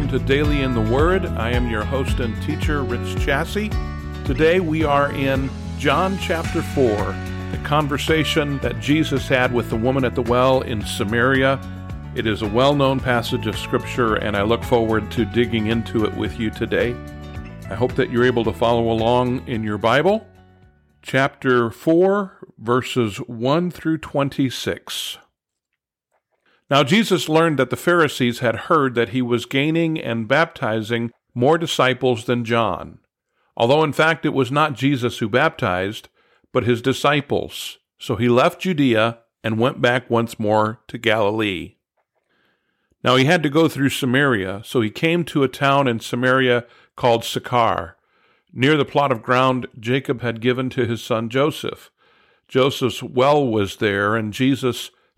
welcome to Daily in the Word. I am your host and teacher, Rich Chassie. Today we are in John chapter 4, the conversation that Jesus had with the woman at the well in Samaria. It is a well known passage of Scripture, and I look forward to digging into it with you today. I hope that you're able to follow along in your Bible. Chapter 4, verses 1 through 26. Now Jesus learned that the Pharisees had heard that he was gaining and baptizing more disciples than John, although in fact it was not Jesus who baptized, but his disciples. So he left Judea and went back once more to Galilee. Now he had to go through Samaria, so he came to a town in Samaria called Sychar, near the plot of ground Jacob had given to his son Joseph. Joseph's well was there, and Jesus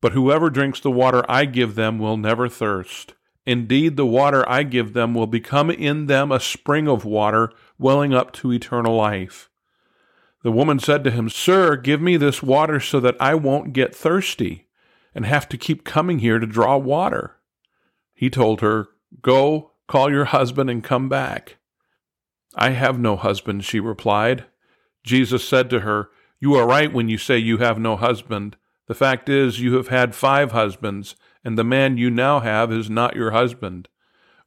but whoever drinks the water I give them will never thirst. Indeed, the water I give them will become in them a spring of water welling up to eternal life. The woman said to him, Sir, give me this water so that I won't get thirsty and have to keep coming here to draw water. He told her, Go, call your husband and come back. I have no husband, she replied. Jesus said to her, You are right when you say you have no husband. The fact is, you have had five husbands, and the man you now have is not your husband.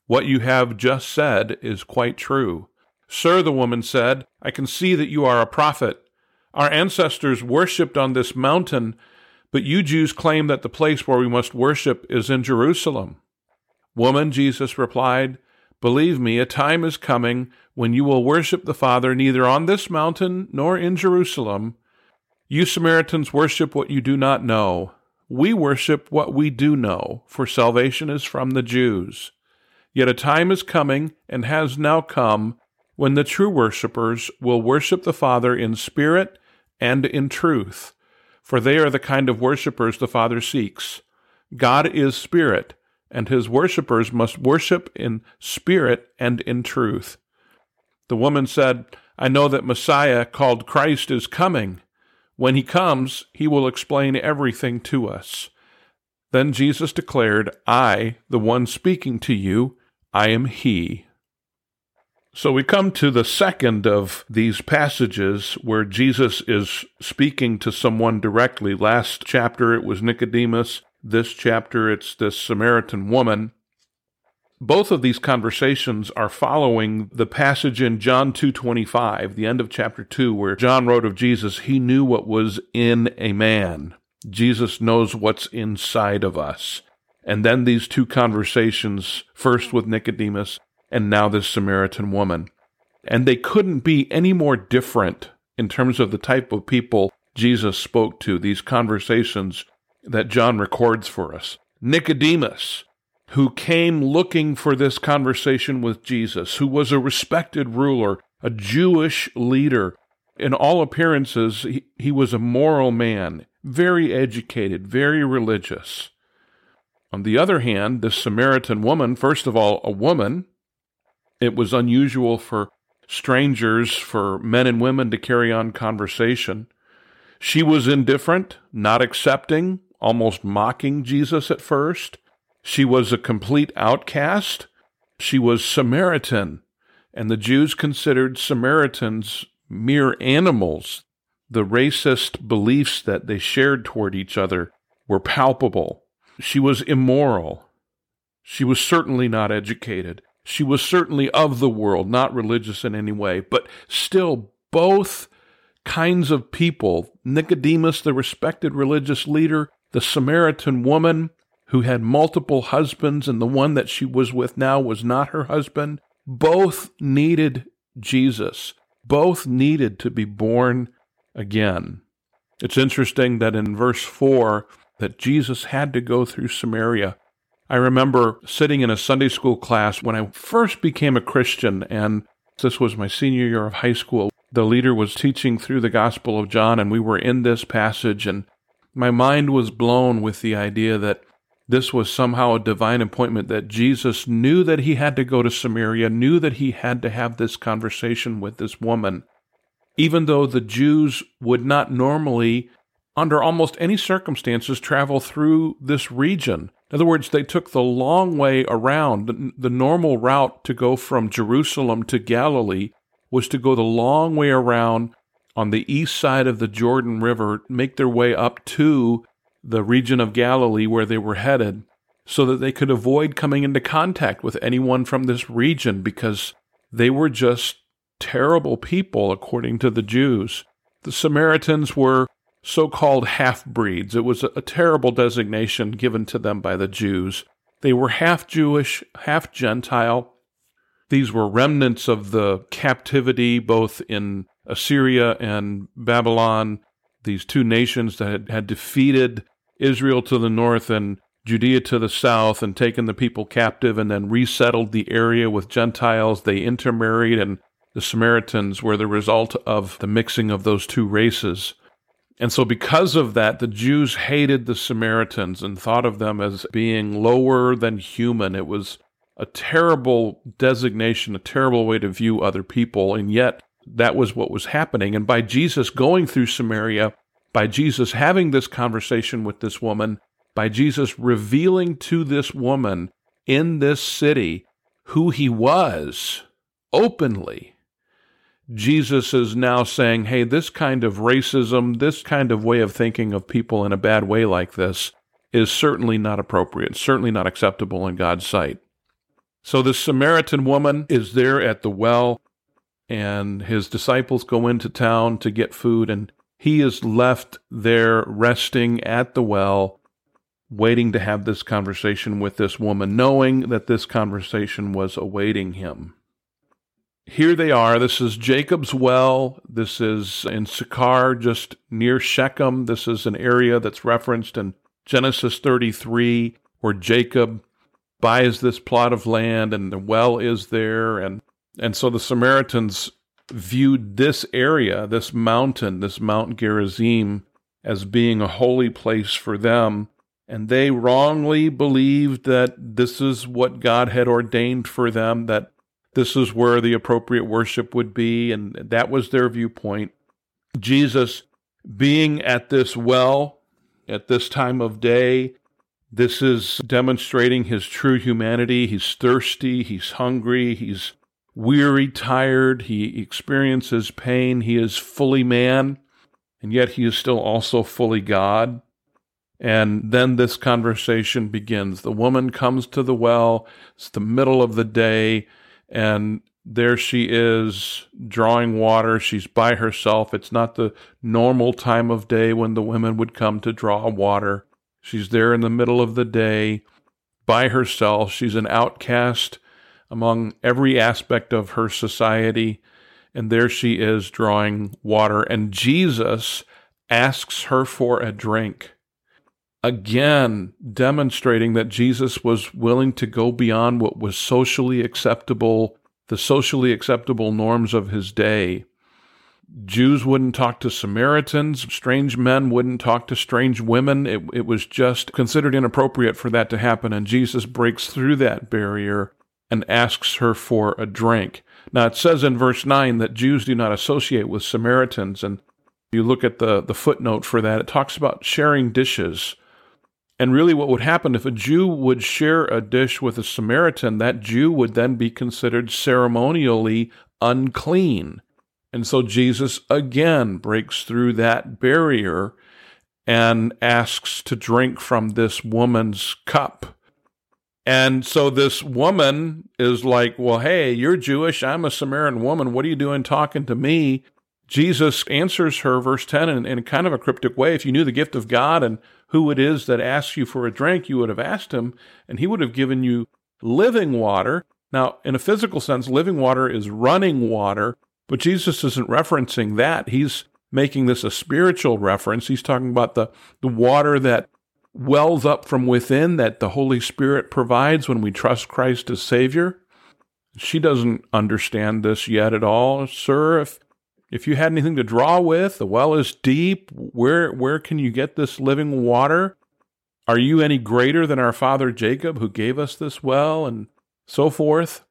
What you have just said is quite true. Sir, the woman said, I can see that you are a prophet. Our ancestors worshipped on this mountain, but you Jews claim that the place where we must worship is in Jerusalem. Woman, Jesus replied, Believe me, a time is coming when you will worship the Father neither on this mountain nor in Jerusalem. You Samaritans worship what you do not know. We worship what we do know, for salvation is from the Jews. Yet a time is coming, and has now come, when the true worshippers will worship the Father in spirit and in truth, for they are the kind of worshippers the Father seeks. God is spirit, and his worshippers must worship in spirit and in truth. The woman said, I know that Messiah, called Christ, is coming. When he comes, he will explain everything to us. Then Jesus declared, I, the one speaking to you, I am he. So we come to the second of these passages where Jesus is speaking to someone directly. Last chapter it was Nicodemus. This chapter it's this Samaritan woman. Both of these conversations are following the passage in John 2:25, the end of chapter 2 where John wrote of Jesus, he knew what was in a man. Jesus knows what's inside of us. And then these two conversations, first with Nicodemus and now this Samaritan woman. And they couldn't be any more different in terms of the type of people Jesus spoke to, these conversations that John records for us. Nicodemus, who came looking for this conversation with Jesus, who was a respected ruler, a Jewish leader. In all appearances, he, he was a moral man, very educated, very religious. On the other hand, this Samaritan woman, first of all, a woman, it was unusual for strangers, for men and women to carry on conversation. She was indifferent, not accepting, almost mocking Jesus at first. She was a complete outcast. She was Samaritan, and the Jews considered Samaritans mere animals. The racist beliefs that they shared toward each other were palpable. She was immoral. She was certainly not educated. She was certainly of the world, not religious in any way, but still both kinds of people Nicodemus, the respected religious leader, the Samaritan woman who had multiple husbands, and the one that she was with now was not her husband. Both needed Jesus. Both needed to be born again. It's interesting that in verse 4 that Jesus had to go through Samaria. I remember sitting in a Sunday school class when I first became a Christian, and this was my senior year of high school. The leader was teaching through the Gospel of John, and we were in this passage, and my mind was blown with the idea that this was somehow a divine appointment, that Jesus knew that he had to go to Samaria, knew that he had to have this conversation with this woman, even though the Jews would not normally, under almost any circumstances, travel through this region. In other words, they took the long way around. The, normal route to go from Jerusalem to Galilee was to go the long way around on the east side of the Jordan River, make their way up to the region of Galilee where they were headed, so that they could avoid coming into contact with anyone from this region because they were just terrible people, according to the Jews. The Samaritans were so called half breeds. It was a, terrible designation given to them by the Jews. They were half Jewish, half Gentile. These were remnants of the captivity both in Assyria and Babylon, these two nations that had defeated Israel to the north and Judea to the south and taken the people captive and then resettled the area with Gentiles. They intermarried, and the Samaritans were the result of the mixing of those two races. And so, because of that, the Jews hated the Samaritans and thought of them as being lower than human. It was a terrible designation, a terrible way to view other people. And yet, that was what was happening. And by Jesus going through Samaria, by Jesus having this conversation with this woman, by Jesus revealing to this woman in this city who he was openly, Jesus is now saying, hey, this kind of racism, this kind of way of thinking of people in a bad way like this is certainly not appropriate, certainly not acceptable in God's sight. So this Samaritan woman is there at the well and his disciples go into town to get food, and he is left there resting at the well, waiting to have this conversation with this woman, knowing that this conversation was awaiting him. Here they are. This is Jacob's well. This is in Sychar, just near Shechem. This is an area that's referenced in Genesis 33, where Jacob buys this plot of land and the well is there. And and so the Samaritans viewed this area, this mountain, this Mount Gerizim, as being a holy place for them. And they wrongly believed that this is what God had ordained for them, that this is where the appropriate worship would be. And that was their viewpoint. Jesus being at this well at this time of day, this is demonstrating his true humanity. He's thirsty, he's hungry, he's weary, tired, he experiences pain, he is fully man, and yet he is still also fully God. And then this conversation begins. The woman comes to the well, it's the middle of the day, and there she is drawing water. She's by herself. It's not the normal time of day when the women would come to draw water. She's there in the middle of the day by herself. She's an outcast among every aspect of her society. And there she is drawing water. And Jesus asks her for a drink. Again, demonstrating that Jesus was willing to go beyond what was socially acceptable, the socially acceptable norms of his day. Jews wouldn't talk to Samaritans. Strange men wouldn't talk to strange women. It, it was just considered inappropriate for that to happen. And Jesus breaks through that barrier and asks her for a drink. Now, it says in verse 9 that Jews do not associate with Samaritans. And you look at the, the footnote for that, it talks about sharing dishes. And really, what would happen if a Jew would share a dish with a Samaritan, that Jew would then be considered ceremonially unclean. And so Jesus again breaks through that barrier and asks to drink from this woman's cup. And so this woman is like, Well, hey, you're Jewish. I'm a Samaritan woman. What are you doing talking to me? Jesus answers her, verse 10, in, in kind of a cryptic way. If you knew the gift of God and who it is that asks you for a drink, you would have asked him, and he would have given you living water. Now, in a physical sense, living water is running water, but Jesus isn't referencing that. He's making this a spiritual reference. He's talking about the, the water that wells up from within that the Holy Spirit provides when we trust Christ as Savior. She doesn't understand this yet at all. Sir, if if you had anything to draw with, the well is deep. Where where can you get this living water? Are you any greater than our father Jacob who gave us this well and so forth?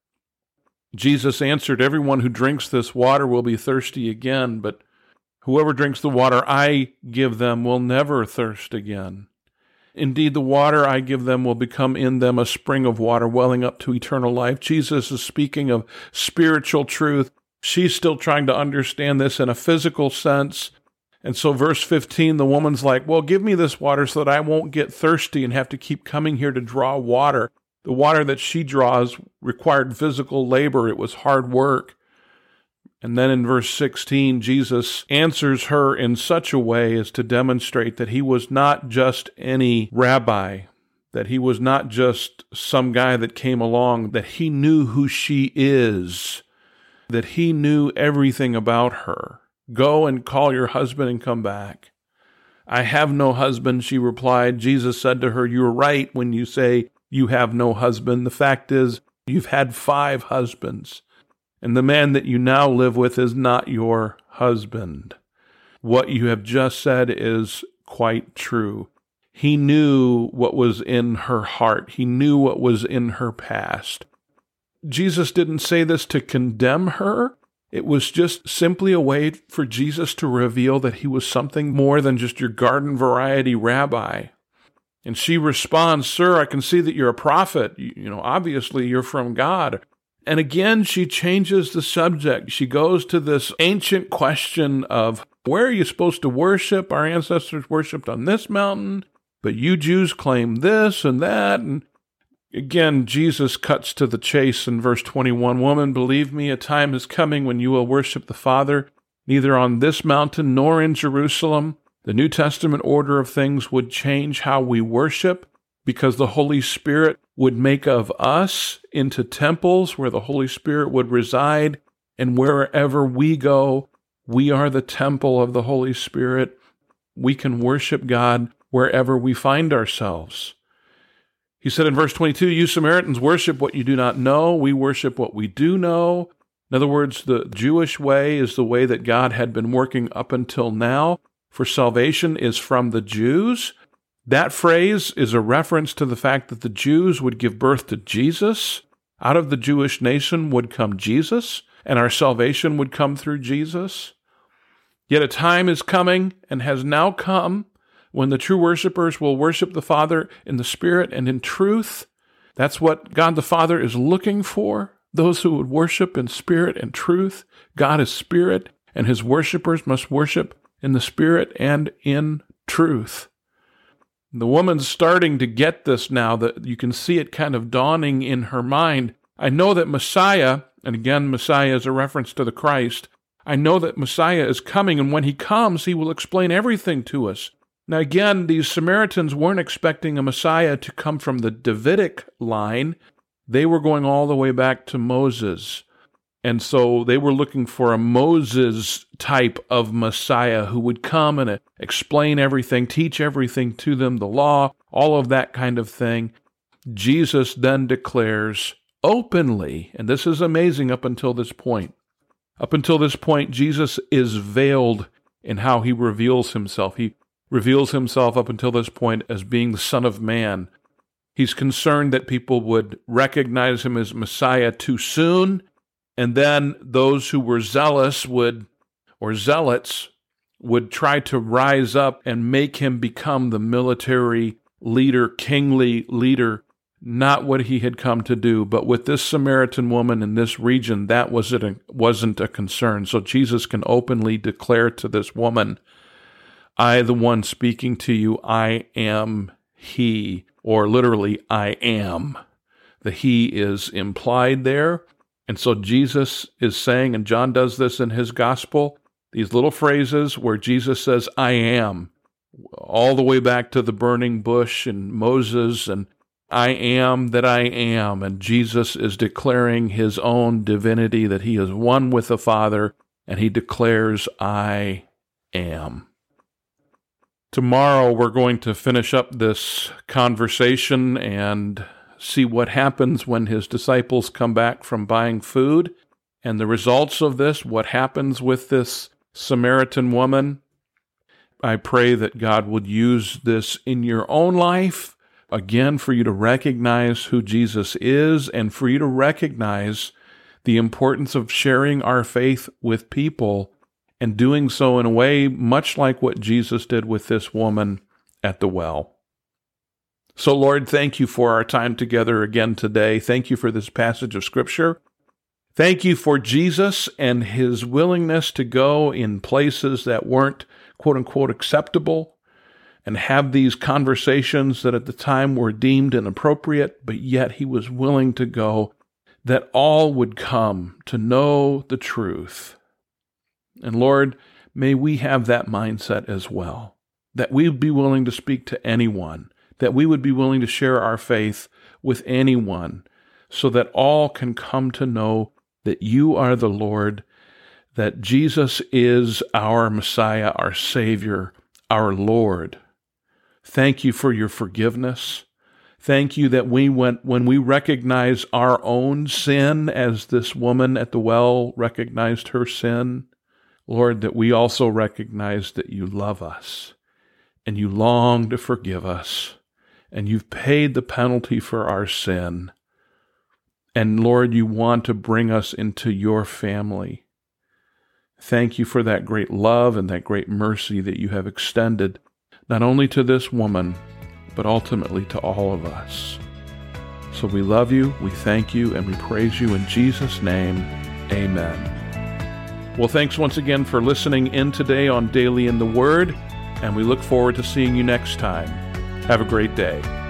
Jesus answered, Everyone who drinks this water will be thirsty again, but whoever drinks the water I give them will never thirst again. Indeed, the water I give them will become in them a spring of water welling up to eternal life. Jesus is speaking of spiritual truth She's still trying to understand this in a physical sense. And so, verse 15, the woman's like, Well, give me this water so that I won't get thirsty and have to keep coming here to draw water. The water that she draws required physical labor, it was hard work. And then in verse 16, Jesus answers her in such a way as to demonstrate that he was not just any rabbi, that he was not just some guy that came along, that he knew who she is that he knew everything about her. Go and call your husband and come back. I have no husband, she replied. Jesus said to her, You're right when you say you have no husband. The fact is, you've had five husbands, and the man that you now live with is not your husband. What you have just said is quite true. He knew what was in her heart. He knew what was in her past. Jesus didn't say this to condemn her. It was just simply a way for Jesus to reveal that he was something more than just your garden variety rabbi. And she responds, Sir, I can see that you're a prophet. You, know, obviously you're from God. And again, she changes the subject. She goes to this ancient question of where are you supposed to worship? Our ancestors worshiped on this mountain, but you Jews claim this and that. And Again, Jesus cuts to the chase in verse 21 Woman, believe me, a time is coming when you will worship the Father, neither on this mountain nor in Jerusalem. The New Testament order of things would change how we worship because the Holy Spirit would make of us into temples where the Holy Spirit would reside, and wherever we go, we are the temple of the Holy Spirit. We can worship God wherever we find ourselves. He said in verse 22, You Samaritans worship what you do not know. We worship what we do know. In other words, the Jewish way is the way that God had been working up until now, for salvation is from the Jews. That phrase is a reference to the fact that the Jews would give birth to Jesus. Out of the Jewish nation would come Jesus, and our salvation would come through Jesus. Yet a time is coming and has now come when the true worshipers will worship the Father in the Spirit and in truth. That's what God the Father is looking for. Those who would worship in spirit and truth. God is spirit, and his worshipers must worship in the spirit and in truth. The woman's starting to get this now that you can see it kind of dawning in her mind. I know that Messiah, and again, Messiah is a reference to the Christ. I know that Messiah is coming, and when he comes, he will explain everything to us. Now, again, these Samaritans weren't expecting a Messiah to come from the Davidic line. They were going all the way back to Moses. And so they were looking for a Moses type of Messiah who would come and explain everything, teach everything to them, the law, all of that kind of thing. Jesus then declares openly, and this is amazing up until this point. Up until this point, Jesus is veiled in how he reveals himself. He reveals himself up until this point as being the Son of Man. He's concerned that people would recognize him as Messiah too soon, and then those who were zealous would, or zealots, would try to rise up and make him become the military leader, kingly leader, not what he had come to do. But with this Samaritan woman in this region, that wasn't a, wasn't a concern. So Jesus can openly declare to this woman, I, the one speaking to you, I am He, or literally, I am. The He is implied there. And so Jesus is saying, and John does this in his gospel, these little phrases where Jesus says, I am, all the way back to the burning bush and Moses and I am that I am. And Jesus is declaring his own divinity that he is one with the Father, and he declares, I am. Tomorrow, we're going to finish up this conversation and see what happens when his disciples come back from buying food and the results of this, what happens with this Samaritan woman. I pray that God would use this in your own life, again, for you to recognize who Jesus is and for you to recognize the importance of sharing our faith with people and doing so in a way much like what Jesus did with this woman at the well. So, Lord, thank you for our time together again today. Thank you for this passage of Scripture. Thank you for Jesus and his willingness to go in places that weren't quote unquote acceptable and have these conversations that at the time were deemed inappropriate, but yet he was willing to go that all would come to know the truth. And Lord, may we have that mindset as well, that we be willing to speak to anyone, that we would be willing to share our faith with anyone, so that all can come to know that you are the Lord, that Jesus is our Messiah, our Savior, our Lord. Thank you for your forgiveness. Thank you that we went, when we recognize our own sin as this woman at the well recognized her sin, Lord, that we also recognize that you love us and you long to forgive us and you've paid the penalty for our sin and Lord, you want to bring us into your family. Thank you for that great love and that great mercy that you have extended, not only to this woman, but ultimately to all of us. So we love you, we thank you, and we praise you in Jesus' name. Amen. Well, thanks once again for listening in today on Daily in the Word, and we look forward to seeing you next time. Have a great day.